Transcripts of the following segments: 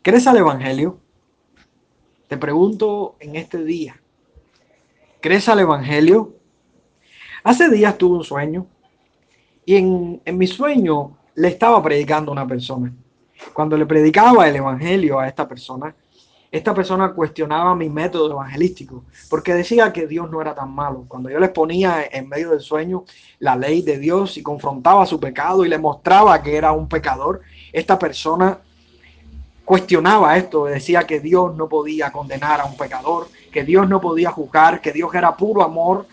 ¿Crees al Evangelio? Te pregunto en este día, ¿crees al Evangelio? Hace días tuve un sueño y en, en mi sueño le estaba predicando a una persona. Cuando le predicaba el Evangelio a esta persona, esta persona cuestionaba mi método evangelístico, porque decía que Dios no era tan malo. Cuando yo les ponía en medio del sueño la ley de Dios y confrontaba su pecado y le mostraba que era un pecador, esta persona cuestionaba esto, decía que Dios no podía condenar a un pecador, que Dios no podía juzgar, que Dios era puro amor,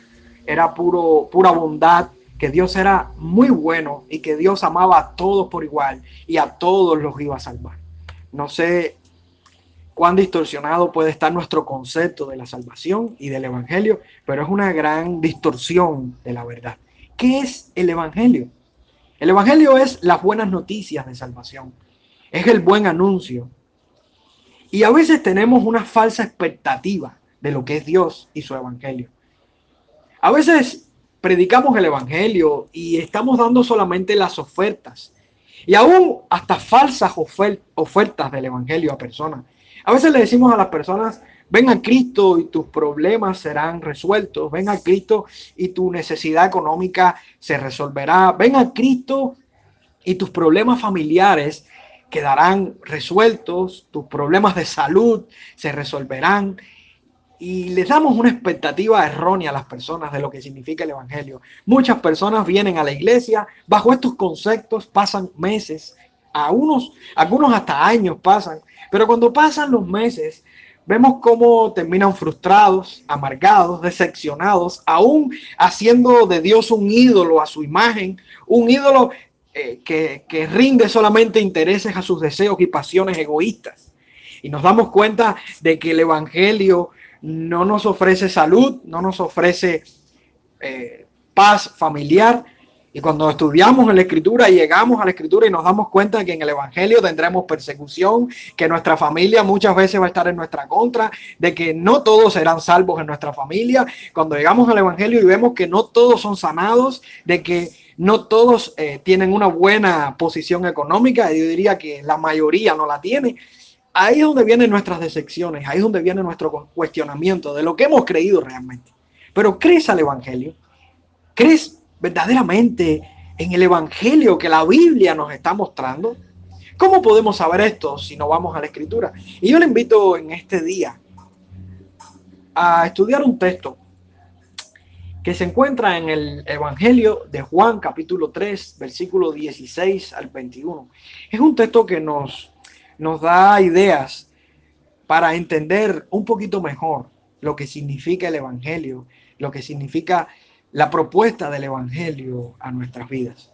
era puro, pura bondad, que Dios era muy bueno y que Dios amaba a todos por igual y a todos los iba a salvar. No sé cuán distorsionado puede estar nuestro concepto de la salvación y del Evangelio, pero es una gran distorsión de la verdad. ¿Qué es el Evangelio? El Evangelio es las buenas noticias de salvación, es el buen anuncio. Y a veces tenemos una falsa expectativa de lo que es Dios y su Evangelio. A veces predicamos el Evangelio y estamos dando solamente las ofertas y aún hasta falsas ofertas del Evangelio a personas a veces le decimos a las personas, ven a Cristo y tus problemas serán resueltos, ven a Cristo y tu necesidad económica se resolverá, ven a Cristo y tus problemas familiares quedarán resueltos, tus problemas de salud se resolverán. Y les damos una expectativa errónea a las personas de lo que significa el Evangelio. Muchas personas vienen a la iglesia bajo estos conceptos, pasan meses, a unos, algunos hasta años pasan, pero cuando pasan los meses, vemos cómo terminan frustrados, amargados, decepcionados, aún haciendo de Dios un ídolo a su imagen, un ídolo eh, que, rinde solamente intereses a sus deseos y pasiones egoístas. Y nos damos cuenta de que el Evangelio no nos ofrece salud, no nos ofrece eh, paz familiar, y cuando estudiamos en la escritura, llegamos a la escritura y nos damos cuenta que en el Evangelio tendremos persecución, que nuestra familia muchas veces va a estar en nuestra contra, de que no todos serán salvos en nuestra familia. Cuando llegamos al Evangelio y vemos que no todos son sanados, de que no todos eh, tienen una buena posición económica, yo diría que la mayoría no la tiene. Ahí es donde vienen nuestras decepciones, ahí es donde viene nuestro cuestionamiento de lo que hemos creído realmente. Pero crees al Evangelio, crees verdaderamente en el Evangelio que la Biblia nos está mostrando? ¿Cómo podemos saber esto si no vamos a la Escritura? Y yo le invito en este día a estudiar un texto que se encuentra en el Evangelio de Juan capítulo 3, versículo 16 al 21. Es un texto que nos, nos da ideas para entender un poquito mejor lo que significa el Evangelio, lo que significa la propuesta del Evangelio a nuestras vidas.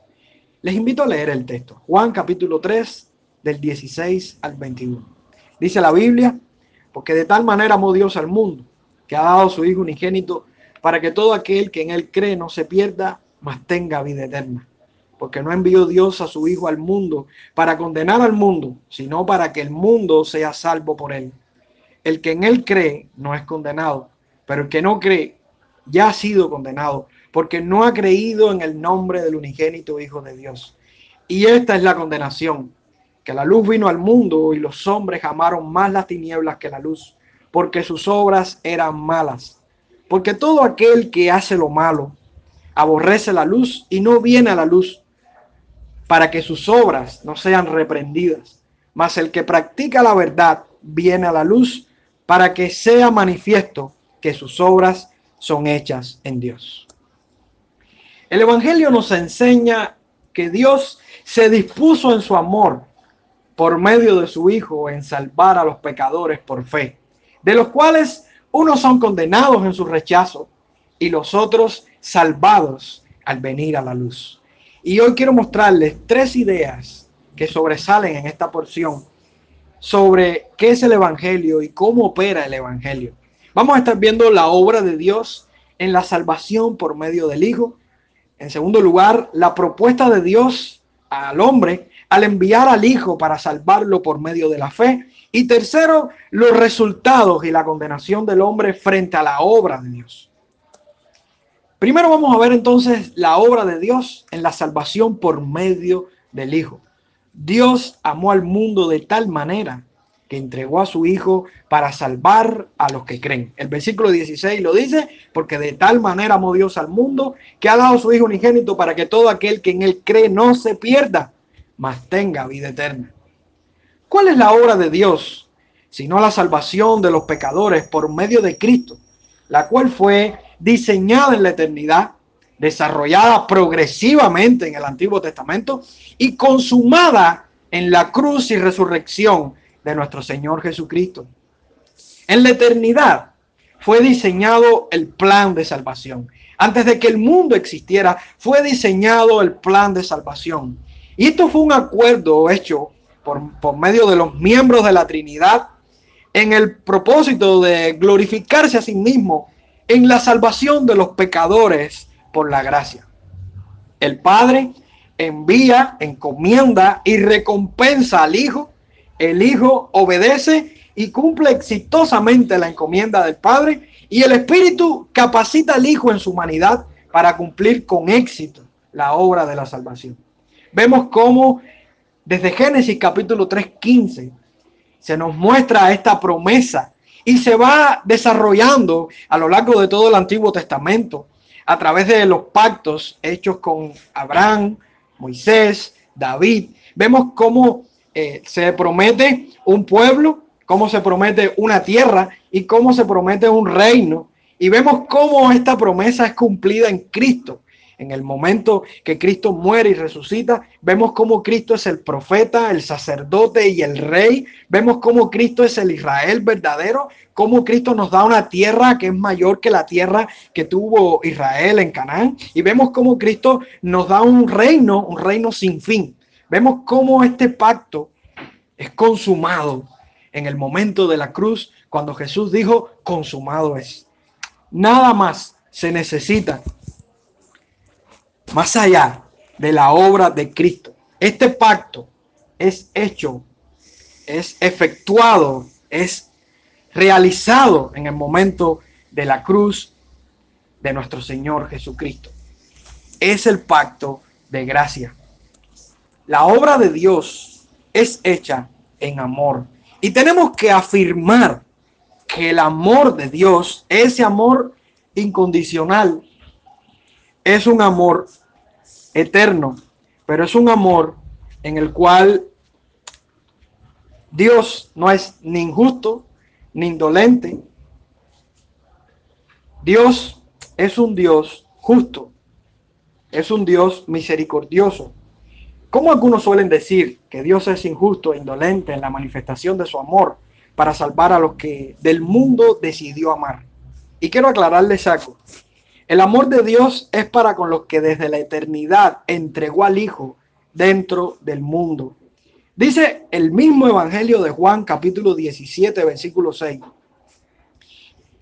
Les invito a leer el texto. Juan capítulo 3 del 16 al 21. Dice la Biblia, porque de tal manera amó Dios al mundo, que ha dado su Hijo unigénito, para que todo aquel que en él cree no se pierda, mas tenga vida eterna. Porque no envió Dios a su Hijo al mundo para condenar al mundo, sino para que el mundo sea salvo por él. El que en él cree no es condenado, pero el que no cree ya ha sido condenado porque no ha creído en el nombre del unigénito Hijo de Dios. Y esta es la condenación, que la luz vino al mundo y los hombres amaron más las tinieblas que la luz, porque sus obras eran malas. Porque todo aquel que hace lo malo aborrece la luz y no viene a la luz, para que sus obras no sean reprendidas. Mas el que practica la verdad viene a la luz para que sea manifiesto que sus obras son hechas en Dios. El Evangelio nos enseña que Dios se dispuso en su amor por medio de su Hijo en salvar a los pecadores por fe, de los cuales unos son condenados en su rechazo y los otros salvados al venir a la luz. Y hoy quiero mostrarles tres ideas que sobresalen en esta porción sobre qué es el Evangelio y cómo opera el Evangelio. Vamos a estar viendo la obra de Dios en la salvación por medio del Hijo. En segundo lugar, la propuesta de Dios al hombre al enviar al Hijo para salvarlo por medio de la fe. Y tercero, los resultados y la condenación del hombre frente a la obra de Dios. Primero vamos a ver entonces la obra de Dios en la salvación por medio del Hijo. Dios amó al mundo de tal manera que entregó a su Hijo para salvar a los que creen. El versículo 16 lo dice, porque de tal manera amó Dios al mundo que ha dado su Hijo unigénito para que todo aquel que en él cree no se pierda, mas tenga vida eterna. ¿Cuál es la obra de Dios? Sino la salvación de los pecadores por medio de Cristo, la cual fue diseñada en la eternidad, desarrollada progresivamente en el Antiguo Testamento y consumada en la cruz y resurrección de nuestro Señor Jesucristo. En la eternidad fue diseñado el plan de salvación. Antes de que el mundo existiera, fue diseñado el plan de salvación. Y esto fue un acuerdo hecho por, por medio de los miembros de la Trinidad en el propósito de glorificarse a sí mismo en la salvación de los pecadores por la gracia. El Padre envía, encomienda y recompensa al Hijo el Hijo obedece y cumple exitosamente la encomienda del Padre y el Espíritu capacita al Hijo en su humanidad para cumplir con éxito la obra de la salvación. Vemos cómo desde Génesis capítulo 3.15 se nos muestra esta promesa y se va desarrollando a lo largo de todo el Antiguo Testamento a través de los pactos hechos con Abraham, Moisés, David. Vemos cómo eh, se promete un pueblo, cómo se promete una tierra y cómo se promete un reino. Y vemos cómo esta promesa es cumplida en Cristo. En el momento que Cristo muere y resucita, vemos cómo Cristo es el profeta, el sacerdote y el rey. Vemos cómo Cristo es el Israel verdadero, cómo Cristo nos da una tierra que es mayor que la tierra que tuvo Israel en Canaán. Y vemos cómo Cristo nos da un reino, un reino sin fin. Vemos cómo este pacto es consumado en el momento de la cruz, cuando Jesús dijo, consumado es. Nada más se necesita más allá de la obra de Cristo. Este pacto es hecho, es efectuado, es realizado en el momento de la cruz de nuestro Señor Jesucristo. Es el pacto de gracia. La obra de Dios es hecha en amor. Y tenemos que afirmar que el amor de Dios, ese amor incondicional, es un amor eterno, pero es un amor en el cual Dios no es ni injusto ni indolente. Dios es un Dios justo, es un Dios misericordioso. ¿Cómo algunos suelen decir que Dios es injusto e indolente en la manifestación de su amor para salvar a los que del mundo decidió amar? Y quiero aclararles algo. El amor de Dios es para con los que desde la eternidad entregó al Hijo dentro del mundo. Dice el mismo Evangelio de Juan capítulo 17 versículo 6.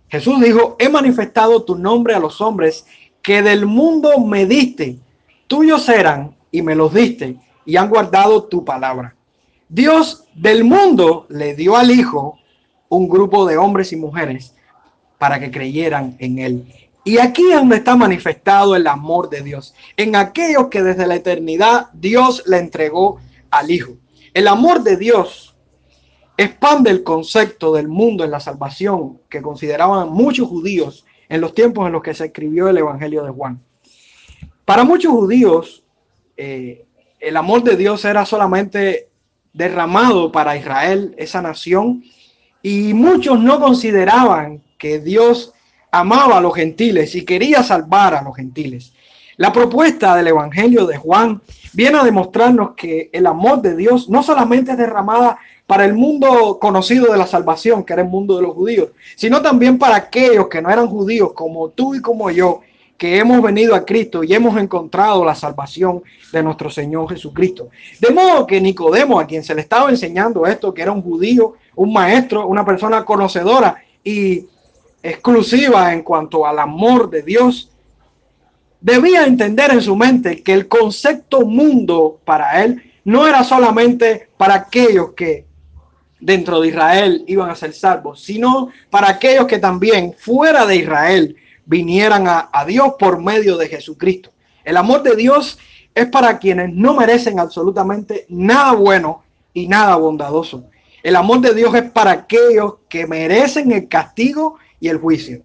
Jesús dijo, he manifestado tu nombre a los hombres que del mundo me diste, tuyos serán y me los diste y han guardado tu palabra. Dios del mundo le dio al Hijo un grupo de hombres y mujeres para que creyeran en Él. Y aquí es donde está manifestado el amor de Dios, en aquellos que desde la eternidad Dios le entregó al Hijo. El amor de Dios expande el concepto del mundo en la salvación que consideraban muchos judíos en los tiempos en los que se escribió el Evangelio de Juan. Para muchos judíos, eh, el amor de Dios era solamente derramado para Israel, esa nación, y muchos no consideraban que Dios amaba a los gentiles y quería salvar a los gentiles. La propuesta del Evangelio de Juan viene a demostrarnos que el amor de Dios no solamente es derramada para el mundo conocido de la salvación, que era el mundo de los judíos, sino también para aquellos que no eran judíos, como tú y como yo, que hemos venido a Cristo y hemos encontrado la salvación de nuestro Señor Jesucristo. De modo que Nicodemo, a quien se le estaba enseñando esto, que era un judío, un maestro, una persona conocedora y exclusiva en cuanto al amor de Dios, debía entender en su mente que el concepto mundo para él no era solamente para aquellos que dentro de Israel iban a ser salvos, sino para aquellos que también fuera de Israel vinieran a, Dios por medio de Jesucristo. El amor de Dios es para quienes no merecen absolutamente nada bueno y nada bondadoso. El amor de Dios es para aquellos que merecen el castigo y el juicio.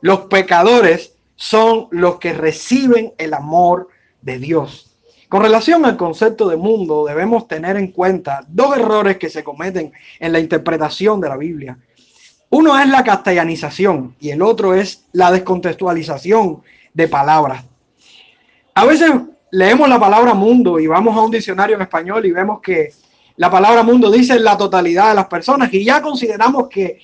Los pecadores son los que reciben el amor de Dios. Con relación al concepto de mundo, debemos tener en cuenta dos errores que se cometen en la interpretación de la Biblia. Uno es la castellanización y el otro es la descontextualización de palabras. A veces leemos la palabra mundo y vamos a un diccionario en español y vemos que la palabra mundo dice la totalidad de las personas y ya consideramos que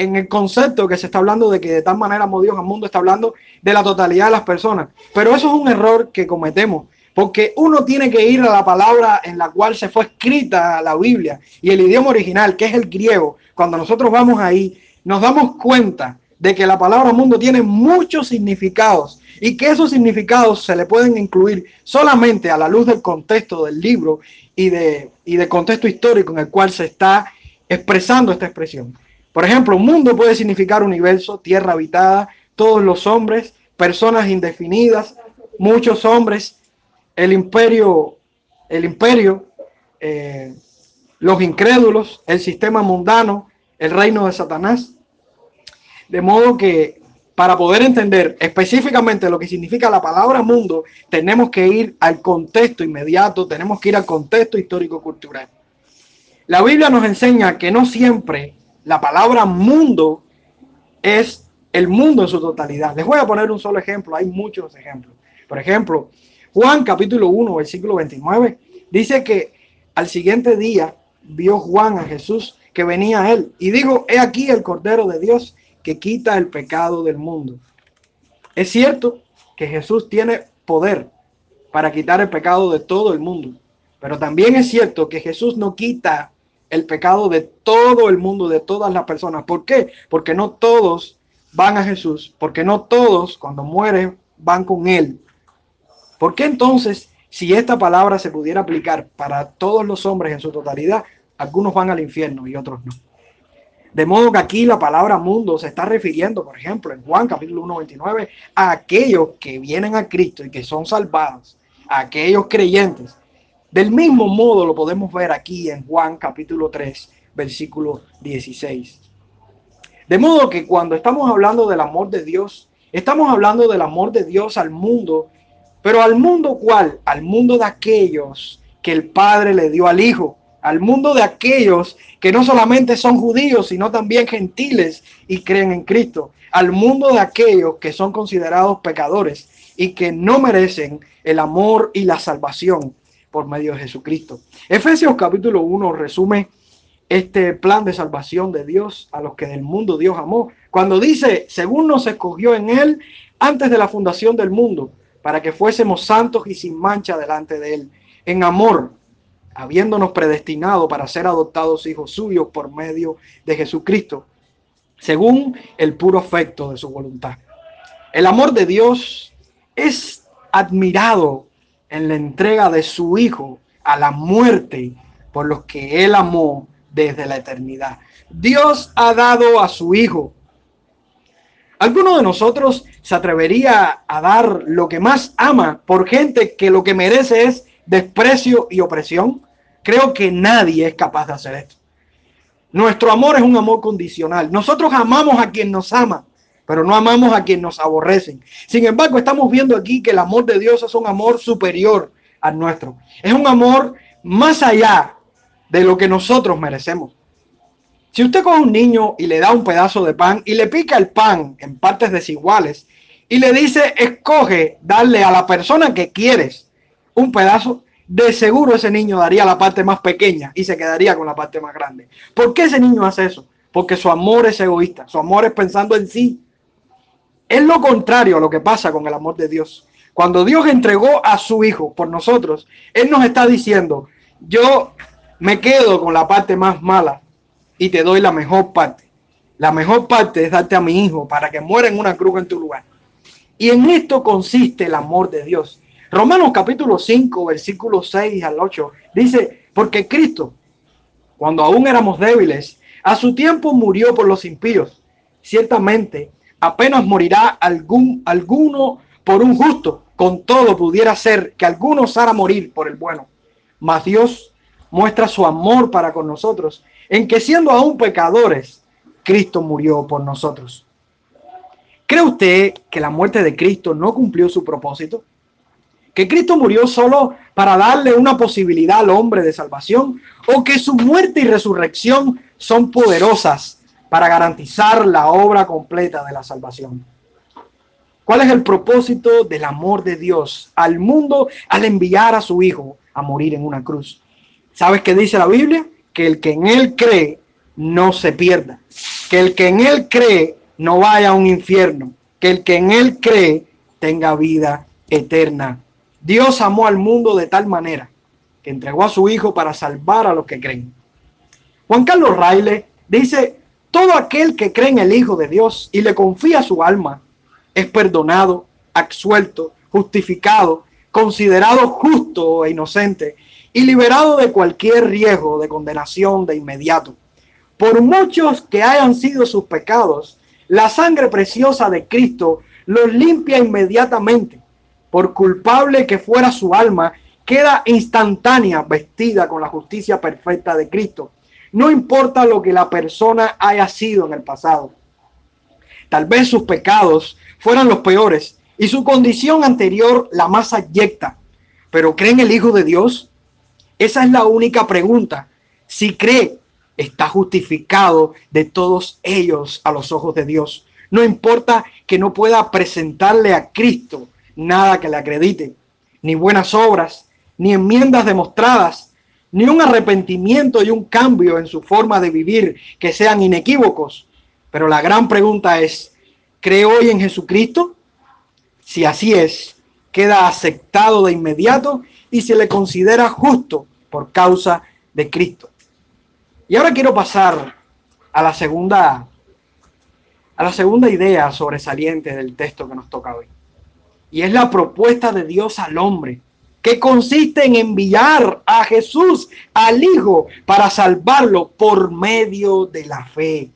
en el concepto que se está hablando de que de tal manera amó al mundo está hablando de la totalidad de las personas. Pero eso es un error que cometemos porque uno tiene que ir a la palabra en la cual se fue escrita la Biblia y el idioma original, que es el griego. Cuando nosotros vamos ahí, nos damos cuenta de que la palabra mundo tiene muchos significados y que esos significados se le pueden incluir solamente a la luz del contexto del libro y, de, y del contexto histórico en el cual se está expresando esta expresión. Por ejemplo, mundo puede significar universo, tierra habitada, todos los hombres, personas indefinidas, muchos hombres, el imperio, el imperio, eh, los incrédulos, el sistema mundano, el reino de Satanás. De modo que para poder entender específicamente lo que significa la palabra mundo, tenemos que ir al contexto inmediato, tenemos que ir al contexto histórico-cultural. La Biblia nos enseña que no siempre la palabra mundo es el mundo en su totalidad. Les voy a poner un solo ejemplo, hay muchos ejemplos. Por ejemplo, Juan capítulo 1, versículo 29, dice que al siguiente día vio Juan a Jesús que venía a él y digo, he aquí el Cordero de Dios que quita el pecado del mundo. Es cierto que Jesús tiene poder para quitar el pecado de todo el mundo, pero también es cierto que Jesús no quita el pecado de todo el mundo, de todas las personas. ¿Por qué? Porque no todos van a Jesús, porque no todos cuando mueren van con Él. ¿Por qué entonces, si esta palabra se pudiera aplicar para todos los hombres en su totalidad, algunos van al infierno y otros no? De modo que aquí la palabra mundo se está refiriendo, por ejemplo, en Juan capítulo 1, 29, a aquellos que vienen a Cristo y que son salvados, a aquellos creyentes. Del mismo modo lo podemos ver aquí en Juan capítulo 3, versículo 16. De modo que cuando estamos hablando del amor de Dios, estamos hablando del amor de Dios al mundo, pero al mundo cuál? Al mundo de aquellos que el Padre le dio al Hijo al mundo de aquellos que no solamente son judíos, sino también gentiles y creen en Cristo, al mundo de aquellos que son considerados pecadores y que no merecen el amor y la salvación por medio de Jesucristo. Efesios capítulo 1 resume este plan de salvación de Dios a los que del mundo Dios amó, cuando dice, según nos escogió en él antes de la fundación del mundo, para que fuésemos santos y sin mancha delante de él, en amor habiéndonos predestinado para ser adoptados hijos suyos por medio de Jesucristo, según el puro afecto de su voluntad. El amor de Dios es admirado en la entrega de su Hijo a la muerte por los que Él amó desde la eternidad. Dios ha dado a su Hijo. ¿Alguno de nosotros se atrevería a dar lo que más ama por gente que lo que merece es desprecio y opresión? Creo que nadie es capaz de hacer esto. Nuestro amor es un amor condicional. Nosotros amamos a quien nos ama, pero no amamos a quien nos aborrecen. Sin embargo, estamos viendo aquí que el amor de Dios es un amor superior al nuestro. Es un amor más allá de lo que nosotros merecemos. Si usted coge un niño y le da un pedazo de pan y le pica el pan en partes desiguales y le dice, escoge darle a la persona que quieres un pedazo, de seguro ese niño daría la parte más pequeña y se quedaría con la parte más grande. ¿Por qué ese niño hace eso? Porque su amor es egoísta, su amor es pensando en sí. Es lo contrario a lo que pasa con el amor de Dios. Cuando Dios entregó a su Hijo por nosotros, Él nos está diciendo, yo me quedo con la parte más mala y te doy la mejor parte. La mejor parte es darte a mi Hijo para que muera en una cruz en tu lugar. Y en esto consiste el amor de Dios Romanos capítulo 5, versículo 6 al 8, dice, porque Cristo, cuando aún éramos débiles, a su tiempo murió por los impíos. Ciertamente, apenas morirá algún, alguno por un justo. Con todo pudiera ser que alguno osara morir por el bueno. Mas Dios muestra su amor para con nosotros, en que siendo aún pecadores, Cristo murió por nosotros. ¿Cree usted que la muerte de Cristo no cumplió su propósito? ¿Que Cristo murió solo para darle una posibilidad al hombre de salvación? ¿O que su muerte y resurrección son poderosas para garantizar la obra completa de la salvación? ¿Cuál es el propósito del amor de Dios al mundo al enviar a su Hijo a morir en una cruz? ¿Sabes qué dice la Biblia? Que el que en Él cree no se pierda. Que el que en Él cree no vaya a un infierno. Que el que en Él cree tenga vida eterna. Dios amó al mundo de tal manera que entregó a su Hijo para salvar a los que creen. Juan Carlos Raile dice, todo aquel que cree en el Hijo de Dios y le confía su alma es perdonado, absuelto, justificado, considerado justo e inocente y liberado de cualquier riesgo de condenación de inmediato. Por muchos que hayan sido sus pecados, la sangre preciosa de Cristo los limpia inmediatamente. Por culpable que fuera su alma, queda instantánea vestida con la justicia perfecta de Cristo. No importa lo que la persona haya sido en el pasado. Tal vez sus pecados fueran los peores y su condición anterior la más abyecta. Pero ¿creen el Hijo de Dios? Esa es la única pregunta. Si cree, está justificado de todos ellos a los ojos de Dios. No importa que no pueda presentarle a Cristo nada que le acredite, ni buenas obras, ni enmiendas demostradas, ni un arrepentimiento y un cambio en su forma de vivir que sean inequívocos. Pero la gran pregunta es, ¿cree hoy en Jesucristo? Si así es, queda aceptado de inmediato y se le considera justo por causa de Cristo. Y ahora quiero pasar a la segunda a la segunda idea sobresaliente del texto que nos toca hoy. Y es la propuesta de Dios al hombre, que consiste en enviar a Jesús, al Hijo, para salvarlo por medio de la fe.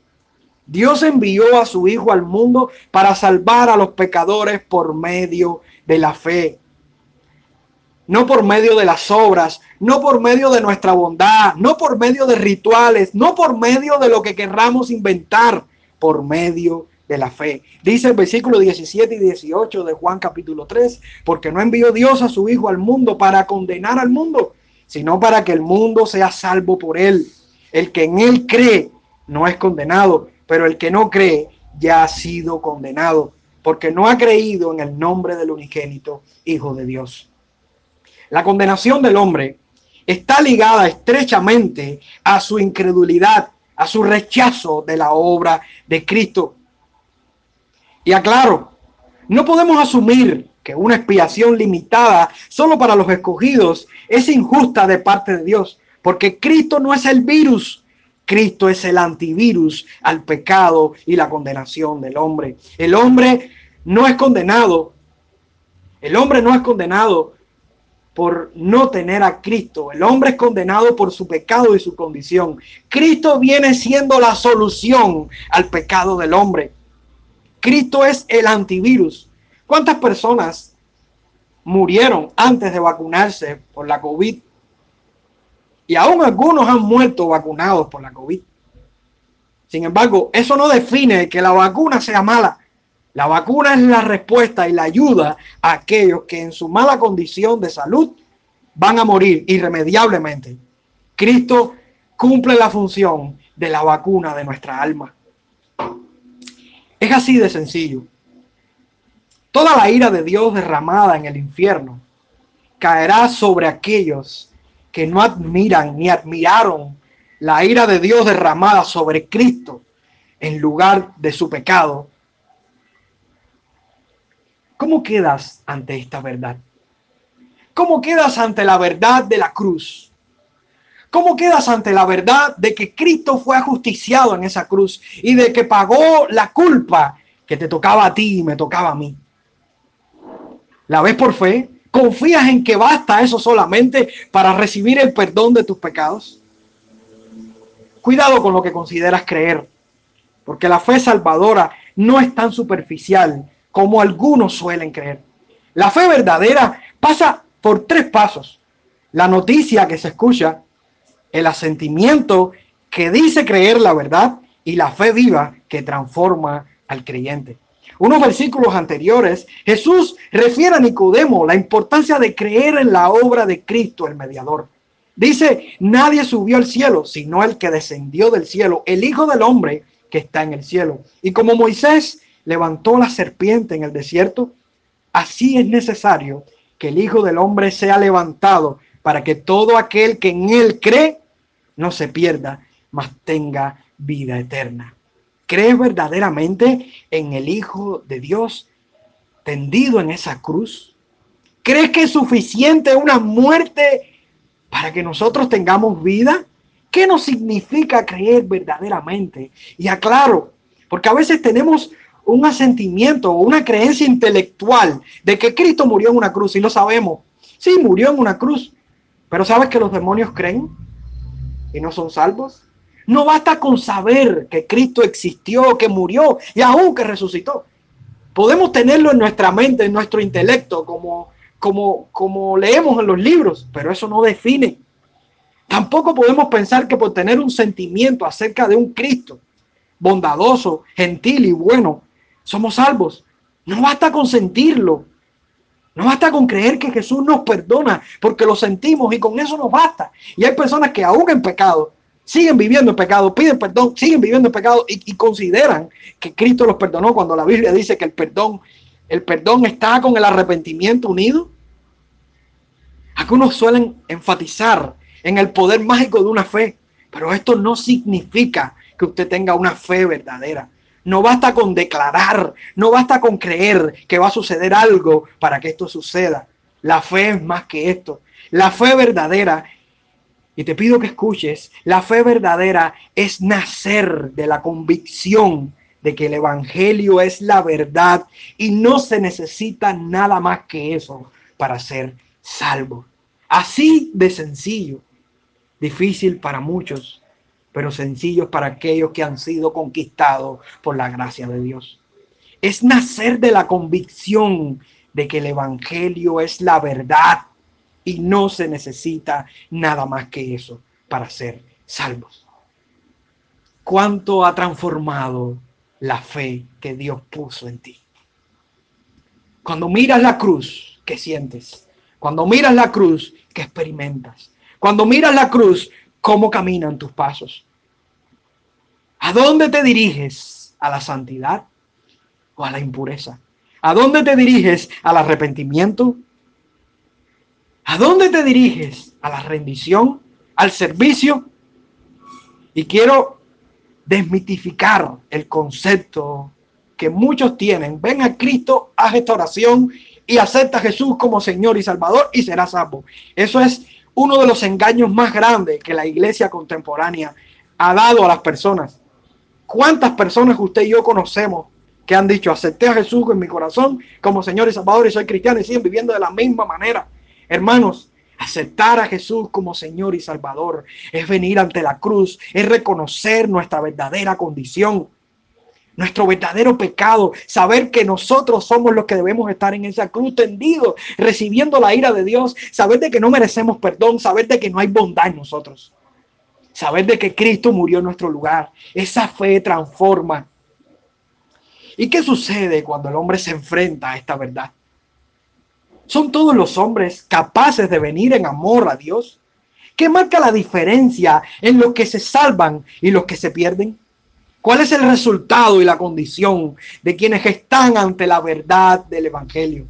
Dios envió a su Hijo al mundo para salvar a los pecadores por medio de la fe no por medio de las obras, no por medio de nuestra bondad, no por medio de rituales, no por medio de lo que querramos inventar, por medio de la fe. Dice el versículo 17 y 18 de Juan capítulo 3, porque no envió Dios a su Hijo al mundo para condenar al mundo, sino para que el mundo sea salvo por él. El que en él cree no es condenado, pero el que no cree ya ha sido condenado, porque no ha creído en el nombre del unigénito Hijo de Dios. La condenación del hombre está ligada estrechamente a su incredulidad, a su rechazo de la obra de Cristo. Y aclaro, no podemos asumir que una expiación limitada solo para los escogidos es injusta de parte de Dios, porque Cristo no es el virus, Cristo es el antivirus al pecado y la condenación del hombre. El hombre no es condenado, el hombre no es condenado por no tener a Cristo. El hombre es condenado por su pecado y su condición. Cristo viene siendo la solución al pecado del hombre. Cristo es el antivirus. ¿Cuántas personas murieron antes de vacunarse por la COVID? Y aún algunos han muerto vacunados por la COVID. Sin embargo, eso no define que la vacuna sea mala. La vacuna es la respuesta y la ayuda a aquellos que en su mala condición de salud van a morir irremediablemente. Cristo cumple la función de la vacuna de nuestra alma. Es así de sencillo. Toda la ira de Dios derramada en el infierno caerá sobre aquellos que no admiran ni admiraron la ira de Dios derramada sobre Cristo en lugar de su pecado ¿Cómo quedas ante esta verdad? ¿Cómo quedas ante la verdad de la cruz? ¿Cómo quedas ante la verdad de que Cristo fue ajusticiado en esa cruz y de que pagó la culpa que te tocaba a ti y me tocaba a mí? ¿La ves por fe? ¿Confías en que basta eso solamente para recibir el perdón de tus pecados? Cuidado con lo que consideras creer, porque la fe salvadora no es tan superficial como algunos suelen creer. La fe verdadera pasa por tres pasos. La noticia que se escucha, el asentimiento que dice creer la verdad y la fe viva que transforma al creyente. Unos versículos anteriores, Jesús refiere a Nicodemo la importancia de creer en la obra de Cristo, el mediador. Dice, nadie subió al cielo, sino el que descendió del cielo, el Hijo del Hombre que está en el cielo. Y como Moisés levantó la serpiente en el desierto, así es necesario que el Hijo del Hombre sea levantado para que todo aquel que en él cree no se pierda, mas tenga vida eterna. ¿Crees verdaderamente en el Hijo de Dios tendido en esa cruz? ¿Crees que es suficiente una muerte para que nosotros tengamos vida? ¿Qué nos significa creer verdaderamente? Y aclaro, porque a veces tenemos un asentimiento o una creencia intelectual de que Cristo murió en una cruz y lo sabemos. Sí, murió en una cruz, pero ¿sabes que los demonios creen y no son salvos? No basta con saber que Cristo existió, que murió y aún que resucitó. Podemos tenerlo en nuestra mente, en nuestro intelecto, como, como, como leemos en los libros, pero eso no define. Tampoco podemos pensar que por tener un sentimiento acerca de un Cristo bondadoso, gentil y bueno, somos salvos. No basta con sentirlo. No basta con creer que Jesús nos perdona porque lo sentimos y con eso nos basta. Y hay personas que aún en pecado siguen viviendo en pecado, piden perdón, siguen viviendo en pecado y, consideran que Cristo los perdonó cuando la Biblia dice que el perdón, el perdón está con el arrepentimiento unido. Algunos suelen enfatizar en el poder mágico de una fe, pero esto no significa que usted tenga una fe verdadera. No basta con declarar, no basta con creer que va a suceder algo para que esto suceda. La fe es más que esto. La fe verdadera y te pido que escuches, la fe verdadera es nacer de la convicción de que el Evangelio es la verdad y no se necesita nada más que eso para ser salvo. Así de sencillo, difícil para muchos, pero sencillo para aquellos que han sido conquistados por la gracia de Dios. Es nacer de la convicción de que el Evangelio es la verdad y no se necesita nada más que eso para ser salvos. ¿Cuánto ha transformado la fe que Dios puso en ti? Cuando miras la cruz, ¿qué sientes? Cuando miras la cruz, ¿qué experimentas? Cuando miras la cruz, ¿cómo caminan tus pasos? ¿A dónde te diriges? ¿A la santidad o a la impureza? ¿A dónde te diriges? ¿Al arrepentimiento ¿A dónde te diriges? ¿A la rendición? ¿Al servicio? Y quiero desmitificar el concepto que muchos tienen. Ven a Cristo, haz esta oración y acepta a Jesús como Señor y Salvador y será salvo. Eso es uno de los engaños más grandes que la iglesia contemporánea ha dado a las personas. ¿Cuántas personas usted y yo conocemos que han dicho, acepté a Jesús en mi corazón como Señor y Salvador y soy cristiano y siguen viviendo de la misma manera? Hermanos, aceptar a Jesús como Señor y Salvador es venir ante la cruz, es reconocer nuestra verdadera condición, nuestro verdadero pecado, saber que nosotros somos los que debemos estar en esa cruz tendido, recibiendo la ira de Dios, saber de que no merecemos perdón, saber de que no hay bondad en nosotros, saber de que Cristo murió en nuestro lugar. Esa fe transforma. ¿Y qué sucede cuando el hombre se enfrenta a esta verdad? ¿Son todos los hombres capaces de venir en amor a Dios? ¿Qué marca la diferencia en los que se salvan y los que se pierden? ¿Cuál es el resultado y la condición de quienes están ante la verdad del Evangelio?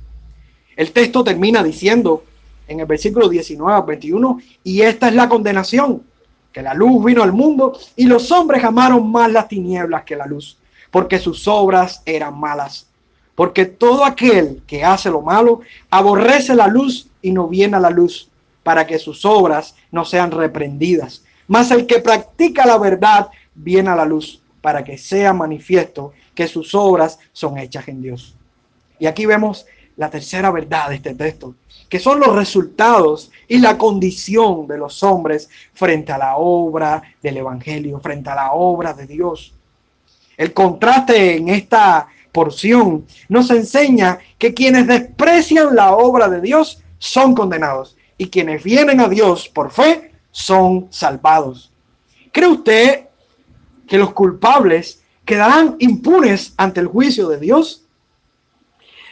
El texto termina diciendo en el versículo 19 al 21, y esta es la condenación, que la luz vino al mundo y los hombres amaron más las tinieblas que la luz, porque sus obras eran malas. Porque todo aquel que hace lo malo aborrece la luz y no viene a la luz para que sus obras no sean reprendidas. Mas el que practica la verdad viene a la luz para que sea manifiesto que sus obras son hechas en Dios. Y aquí vemos la tercera verdad de este texto, que son los resultados y la condición de los hombres frente a la obra del Evangelio, frente a la obra de Dios. El contraste en esta porción nos enseña que quienes desprecian la obra de Dios son condenados y quienes vienen a Dios por fe son salvados. ¿Cree usted que los culpables quedarán impunes ante el juicio de Dios?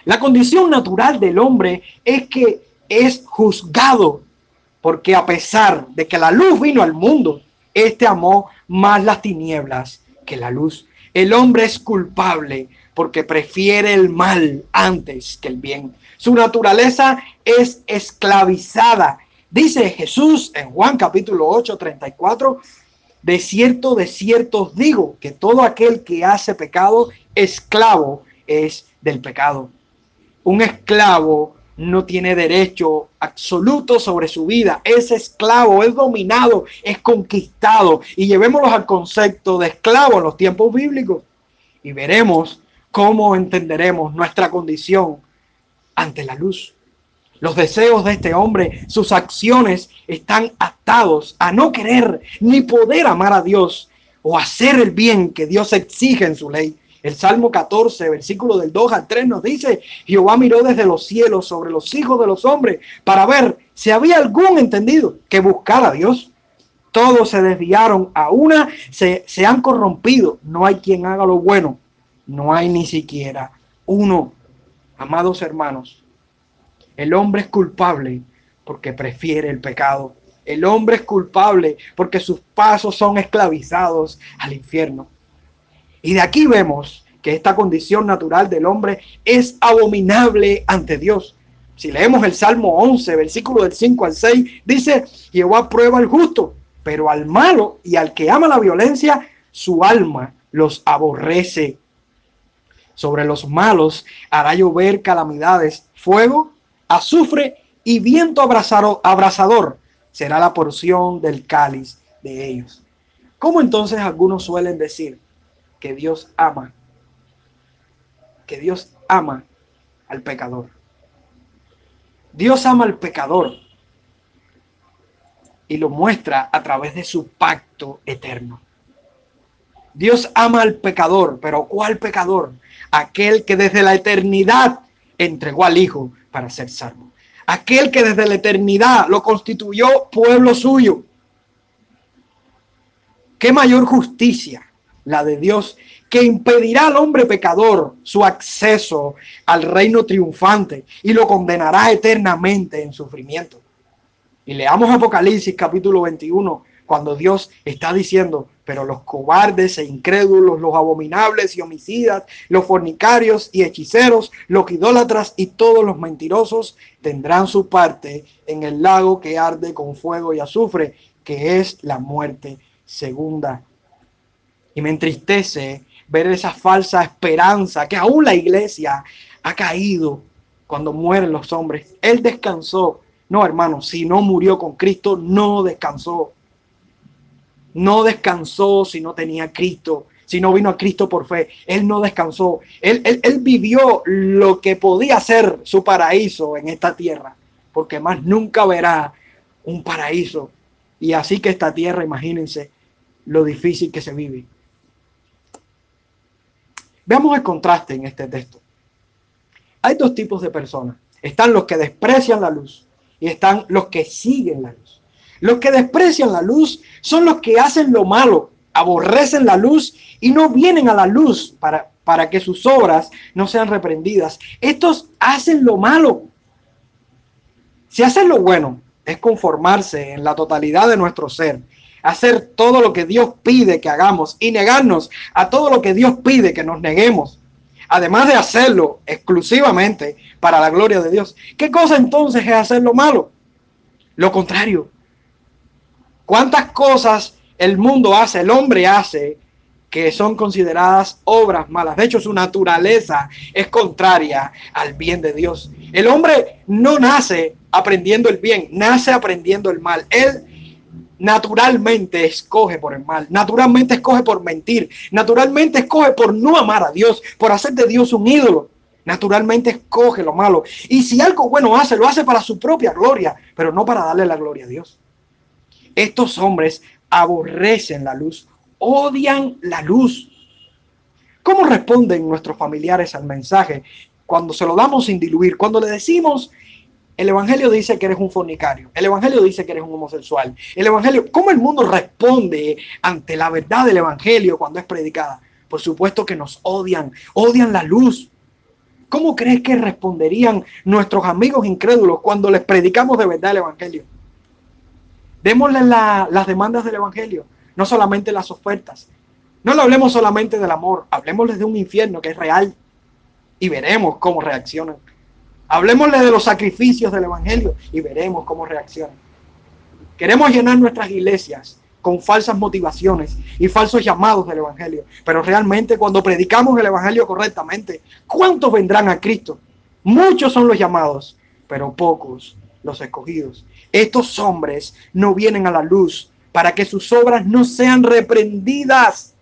La condición natural del hombre es que es juzgado, porque a pesar de que la luz vino al mundo, éste amó más las tinieblas que la luz. El hombre es culpable porque prefiere el mal antes que el bien. Su naturaleza es esclavizada. Dice Jesús en Juan capítulo 8, 34, de cierto, de cierto os digo que todo aquel que hace pecado, esclavo es del pecado. Un esclavo no tiene derecho absoluto sobre su vida. Es esclavo, es dominado, es conquistado. Y llevémoslo al concepto de esclavo en los tiempos bíblicos. Y veremos cómo entenderemos nuestra condición ante la luz. Los deseos de este hombre, sus acciones están atados a no querer ni poder amar a Dios o hacer el bien que Dios exige en su ley. El Salmo 14, versículo del 2 al 3 nos dice, Jehová miró desde los cielos sobre los hijos de los hombres para ver si había algún entendido que buscara a Dios. Todos se desviaron, a una se, se han corrompido. No hay quien haga lo bueno. No hay ni siquiera uno. Amados hermanos, el hombre es culpable porque prefiere el pecado. El hombre es culpable porque sus pasos son esclavizados al infierno. Y de aquí vemos que esta condición natural del hombre es abominable ante Dios. Si leemos el Salmo 11, versículo del 5 al 6, dice, Jehová prueba al justo, pero al malo y al que ama la violencia, su alma los aborrece. Sobre los malos hará llover calamidades, fuego, azufre y viento abrasador será la porción del cáliz de ellos. ¿Cómo entonces algunos suelen decir? Que Dios ama, que Dios ama al pecador. Dios ama al pecador y lo muestra a través de su pacto eterno. Dios ama al pecador, pero ¿cuál pecador? Aquel que desde la eternidad entregó al Hijo para ser salvo. Aquel que desde la eternidad lo constituyó pueblo suyo. ¿Qué mayor justicia la de Dios, que impedirá al hombre pecador su acceso al reino triunfante y lo condenará eternamente en sufrimiento. Y leamos Apocalipsis capítulo 21, cuando Dios está diciendo, pero los cobardes e incrédulos, los abominables y homicidas, los fornicarios y hechiceros, los idólatras y todos los mentirosos tendrán su parte en el lago que arde con fuego y azufre, que es la muerte segunda y me entristece ver esa falsa esperanza que aún la iglesia ha caído cuando mueren los hombres. Él descansó. No, hermano, si no murió con Cristo, no descansó. No descansó si no tenía Cristo, si no vino a Cristo por fe. Él no descansó. Él, él, él vivió lo que podía ser su paraíso en esta tierra, porque más nunca verá un paraíso. Y así que esta tierra, imagínense lo difícil que se vive. Veamos el contraste en este texto. Hay dos tipos de personas. Están los que desprecian la luz y están los que siguen la luz. Los que desprecian la luz son los que hacen lo malo, aborrecen la luz y no vienen a la luz para, para que sus obras no sean reprendidas. Estos hacen lo malo. Si hacen lo bueno, es conformarse en la totalidad de nuestro ser hacer todo lo que Dios pide que hagamos y negarnos a todo lo que Dios pide que nos neguemos. Además de hacerlo exclusivamente para la gloria de Dios. ¿Qué cosa entonces es hacer lo malo? Lo contrario. ¿Cuántas cosas el mundo hace, el hombre hace, que son consideradas obras malas. De hecho, su naturaleza es contraria al bien de Dios. El hombre no nace aprendiendo el bien, nace aprendiendo el mal. Él naturalmente escoge por el mal, naturalmente escoge por mentir, naturalmente escoge por no amar a Dios, por hacer de Dios un ídolo. Naturalmente escoge lo malo. Y si algo bueno hace, lo hace para su propia gloria, pero no para darle la gloria a Dios. Estos hombres aborrecen la luz, odian la luz. ¿Cómo responden nuestros familiares al mensaje cuando se lo damos sin diluir? Cuando le decimos El Evangelio dice que eres un fornicario. El Evangelio dice que eres un homosexual. El Evangelio, ¿cómo el mundo responde ante la verdad del Evangelio cuando es predicada? Por supuesto que nos odian, odian la luz. ¿Cómo crees que responderían nuestros amigos incrédulos cuando les predicamos de verdad el Evangelio? Démosles las demandas del Evangelio, no solamente las ofertas. No le hablemos solamente del amor, hablemosles de un infierno que es real y veremos cómo reaccionan. Hablemosle de los sacrificios del Evangelio y veremos cómo reaccionan. Queremos llenar nuestras iglesias con falsas motivaciones y falsos llamados del Evangelio. Pero realmente cuando predicamos el Evangelio correctamente, ¿cuántos vendrán a Cristo? Muchos son los llamados, pero pocos los escogidos. Estos hombres no vienen a la luz para que sus obras no sean reprendidas.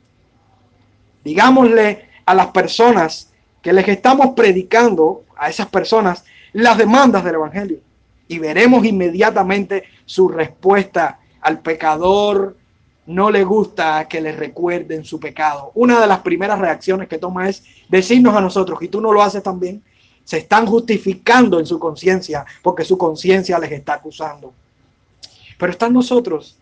Digámosle a las personas que les estamos predicando a esas personas las demandas del Evangelio y veremos inmediatamente su respuesta al pecador. No le gusta que le recuerden su pecado. Una de las primeras reacciones que toma es decirnos a nosotros, y tú no lo haces también, se están justificando en su conciencia porque su conciencia les está acusando. Pero están nosotros,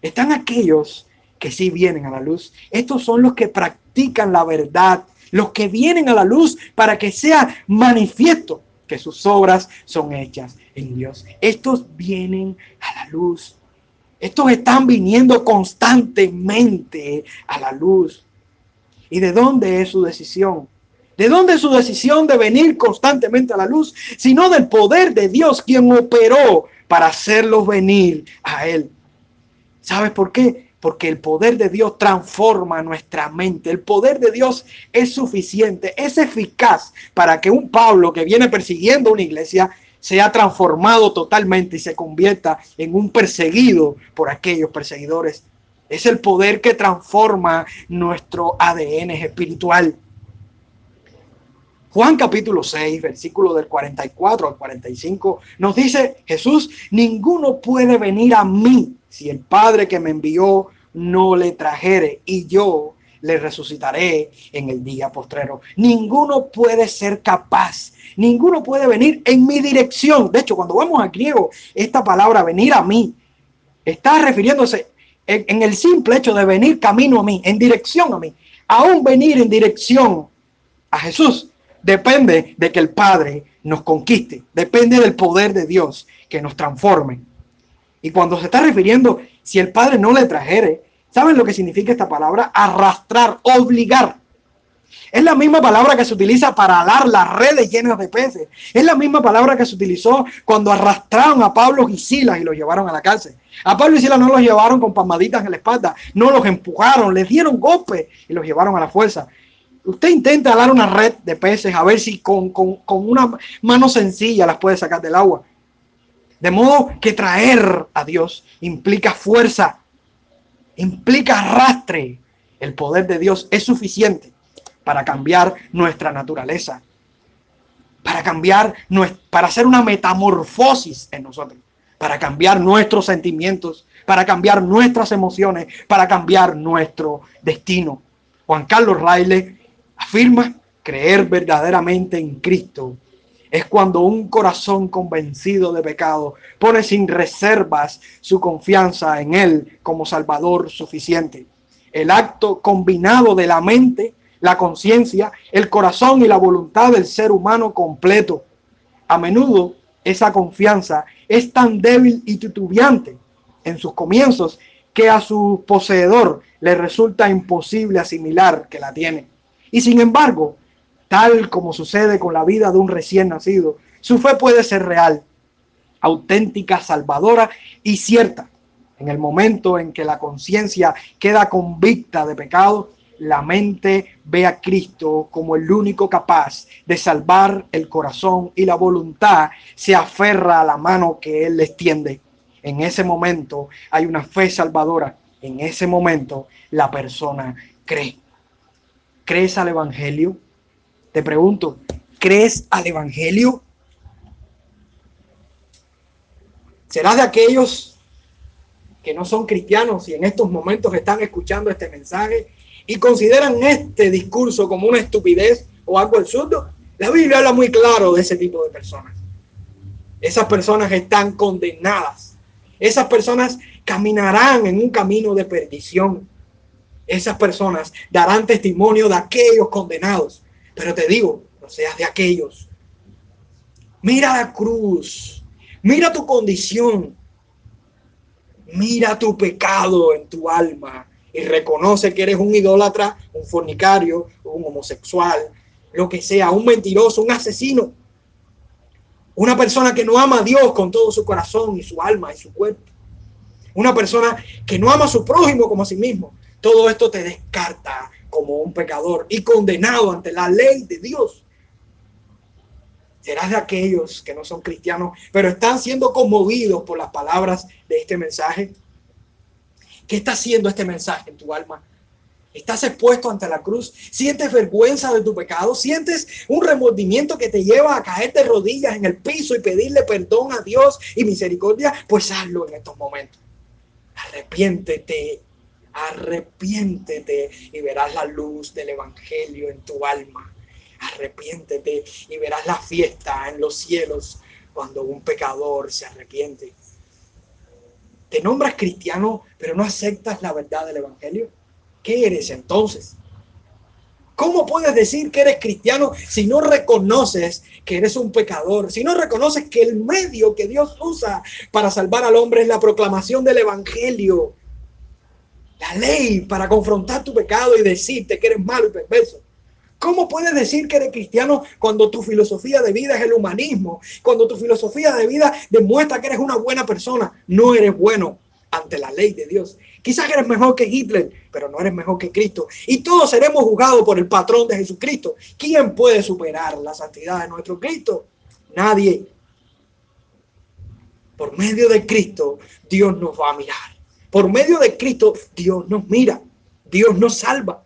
están aquellos que sí vienen a la luz. Estos son los que practican la verdad los que vienen a la luz para que sea manifiesto que sus obras son hechas en Dios. Estos vienen a la luz. Estos están viniendo constantemente a la luz. ¿Y de dónde es su decisión? ¿De dónde es su decisión de venir constantemente a la luz? Sino del poder de Dios quien operó para hacerlos venir a Él. ¿Sabes por qué? Porque el poder de Dios transforma nuestra mente. El poder de Dios es suficiente, es eficaz para que un Pablo que viene persiguiendo una iglesia sea transformado totalmente y se convierta en un perseguido por aquellos perseguidores. Es el poder que transforma nuestro ADN espiritual. Juan capítulo 6, versículo del 44 al 45, nos dice Jesús, ninguno puede venir a mí si el Padre que me envió no le trajere y yo le resucitaré en el día postrero. Ninguno puede ser capaz, ninguno puede venir en mi dirección. De hecho, cuando vamos a griego, esta palabra venir a mí está refiriéndose en, en, el simple hecho de venir camino a mí, en dirección a mí. Aún venir en dirección a Jesús depende de que el Padre nos conquiste, depende del poder de Dios que nos transforme. Y cuando se está refiriendo, si el Padre no le trajere, ¿saben lo que significa esta palabra? Arrastrar, obligar. Es la misma palabra que se utiliza para alar las redes llenas de peces. Es la misma palabra que se utilizó cuando arrastraron a Pablo y Silas y los llevaron a la cárcel. A Pablo y Silas no los llevaron con palmaditas en la espalda, no los empujaron, les dieron golpes y los llevaron a la fuerza. Usted intenta alar una red de peces a ver si con, con una mano sencilla las puede sacar del agua. De modo que traer a Dios implica fuerza, implica arrastre. El poder de Dios es suficiente para cambiar nuestra naturaleza, para cambiar, para hacer una metamorfosis en nosotros, para cambiar nuestros sentimientos, para cambiar nuestras emociones, para cambiar nuestro destino. Juan Carlos Raile afirma creer verdaderamente en Cristo es cuando un corazón convencido de pecado pone sin reservas su confianza en Él como Salvador suficiente. El acto combinado de la mente, la conciencia, el corazón y la voluntad del ser humano completo. A menudo esa confianza es tan débil y titubeante en sus comienzos que a su poseedor le resulta imposible asimilar que la tiene. Y sin embargo, tal como sucede con la vida de un recién nacido. Su fe puede ser real, auténtica, salvadora y cierta. En el momento en que la conciencia queda convicta de pecado, la mente ve a Cristo como el único capaz de salvar el corazón y la voluntad se aferra a la mano que Él les tiende. En ese momento hay una fe salvadora. En ese momento la persona cree. ¿Crees al Evangelio? Te pregunto, ¿crees al Evangelio? ¿Serás de aquellos que no son cristianos y en estos momentos están escuchando este mensaje y consideran este discurso como una estupidez o algo absurdo? La Biblia habla muy claro de ese tipo de personas. Esas personas están condenadas. Esas personas caminarán en un camino de perdición. Esas personas darán testimonio de aquellos condenados. Pero te digo, no seas de aquellos. Mira la cruz. Mira tu condición. Mira tu pecado en tu alma y reconoce que eres un idólatra, un fornicario, un homosexual, lo que sea, un mentiroso, un asesino. Una persona que no ama a Dios con todo su corazón y su alma y su cuerpo. Una persona que no ama a su prójimo como a sí mismo. Todo esto te descarta como un pecador y condenado ante la ley de Dios. Serás de aquellos que no son cristianos, pero están siendo conmovidos por las palabras de este mensaje. ¿Qué está haciendo este mensaje en tu alma? Estás expuesto ante la cruz, sientes vergüenza de tu pecado, sientes un remordimiento que te lleva a caer de rodillas en el piso y pedirle perdón a Dios y misericordia, pues hazlo en estos momentos. Arrepiéntete, arrepiéntete y verás la luz del Evangelio en tu alma. Arrepiéntete y verás la fiesta en los cielos cuando un pecador se arrepiente. Te nombras cristiano, pero no aceptas la verdad del Evangelio. ¿qué eres entonces? ¿Cómo puedes decir que eres cristiano si no reconoces que eres un pecador? Si no reconoces que el medio que Dios usa para salvar al hombre es la proclamación del Evangelio. La ley para confrontar tu pecado y decirte que eres malo y perverso. ¿Cómo puedes decir que eres cristiano cuando tu filosofía de vida es el humanismo? Cuando tu filosofía de vida demuestra que eres una buena persona. No eres bueno ante la ley de Dios. Quizás eres mejor que Hitler, pero no eres mejor que Cristo. Y todos seremos juzgados por el patrón de Jesucristo. ¿Quién puede superar la santidad de nuestro Cristo? Nadie. Por medio de Cristo, Dios nos va a mirar. Por medio de Cristo, Dios nos mira. Dios nos salva.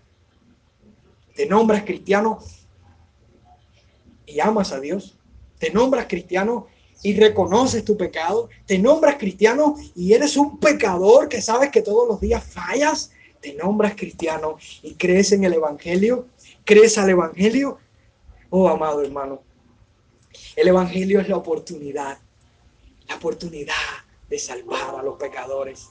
Te nombras cristiano y amas a Dios. Te nombras cristiano y reconoces tu pecado, te nombras cristiano y eres un pecador que sabes que todos los días fallas, te nombras cristiano y crees en el Evangelio, crees al Evangelio. Oh, amado hermano, el Evangelio es la oportunidad, la oportunidad de salvar a los pecadores.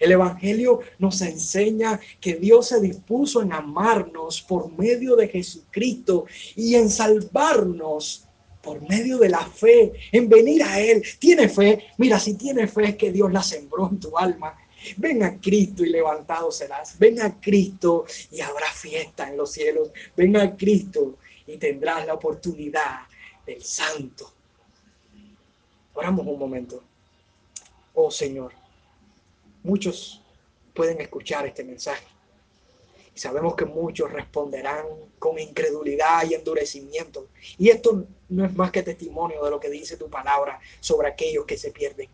El Evangelio nos enseña que Dios se dispuso en amarnos por medio de Jesucristo y en salvarnos por medio de la fe, en venir a Él. Tiene fe. Mira, si tiene fe es que Dios la sembró en tu alma. Ven a Cristo y levantado serás. Ven a Cristo y habrá fiesta en los cielos. Ven a Cristo y tendrás la oportunidad del santo. Oramos un momento. Oh Señor, muchos pueden escuchar este mensaje y sabemos que muchos responderán con incredulidad y endurecimiento. Y esto no es más que testimonio de lo que dice tu palabra sobre aquellos que se pierden.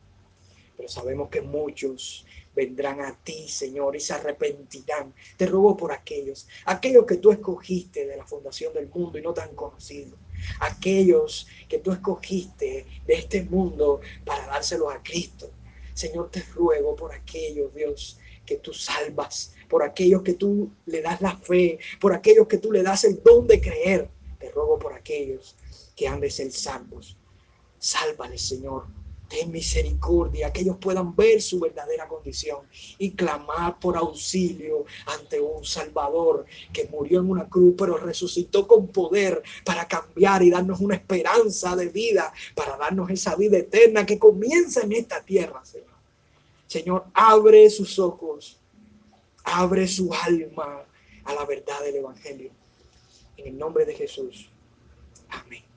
Pero sabemos que muchos vendrán a ti, Señor, y se arrepentirán. Te ruego por aquellos, aquellos que tú escogiste de la fundación del mundo y no te han conocido. Aquellos que tú escogiste de este mundo para dárselos a Cristo. Señor, te ruego por aquellos, Dios, que tú salvas, por aquellos que tú le das la fe, por aquellos que tú le das el don de creer. Te ruego por aquellos que han de ser salvos. Sálvales, Señor. Ten misericordia, que ellos puedan ver su verdadera condición y clamar por auxilio ante un Salvador que murió en una cruz, pero resucitó con poder para cambiar y darnos una esperanza de vida, para darnos esa vida eterna que comienza en esta tierra, Señor. Señor, abre sus ojos abre su alma a la verdad del Evangelio. En el nombre de Jesús. Amén.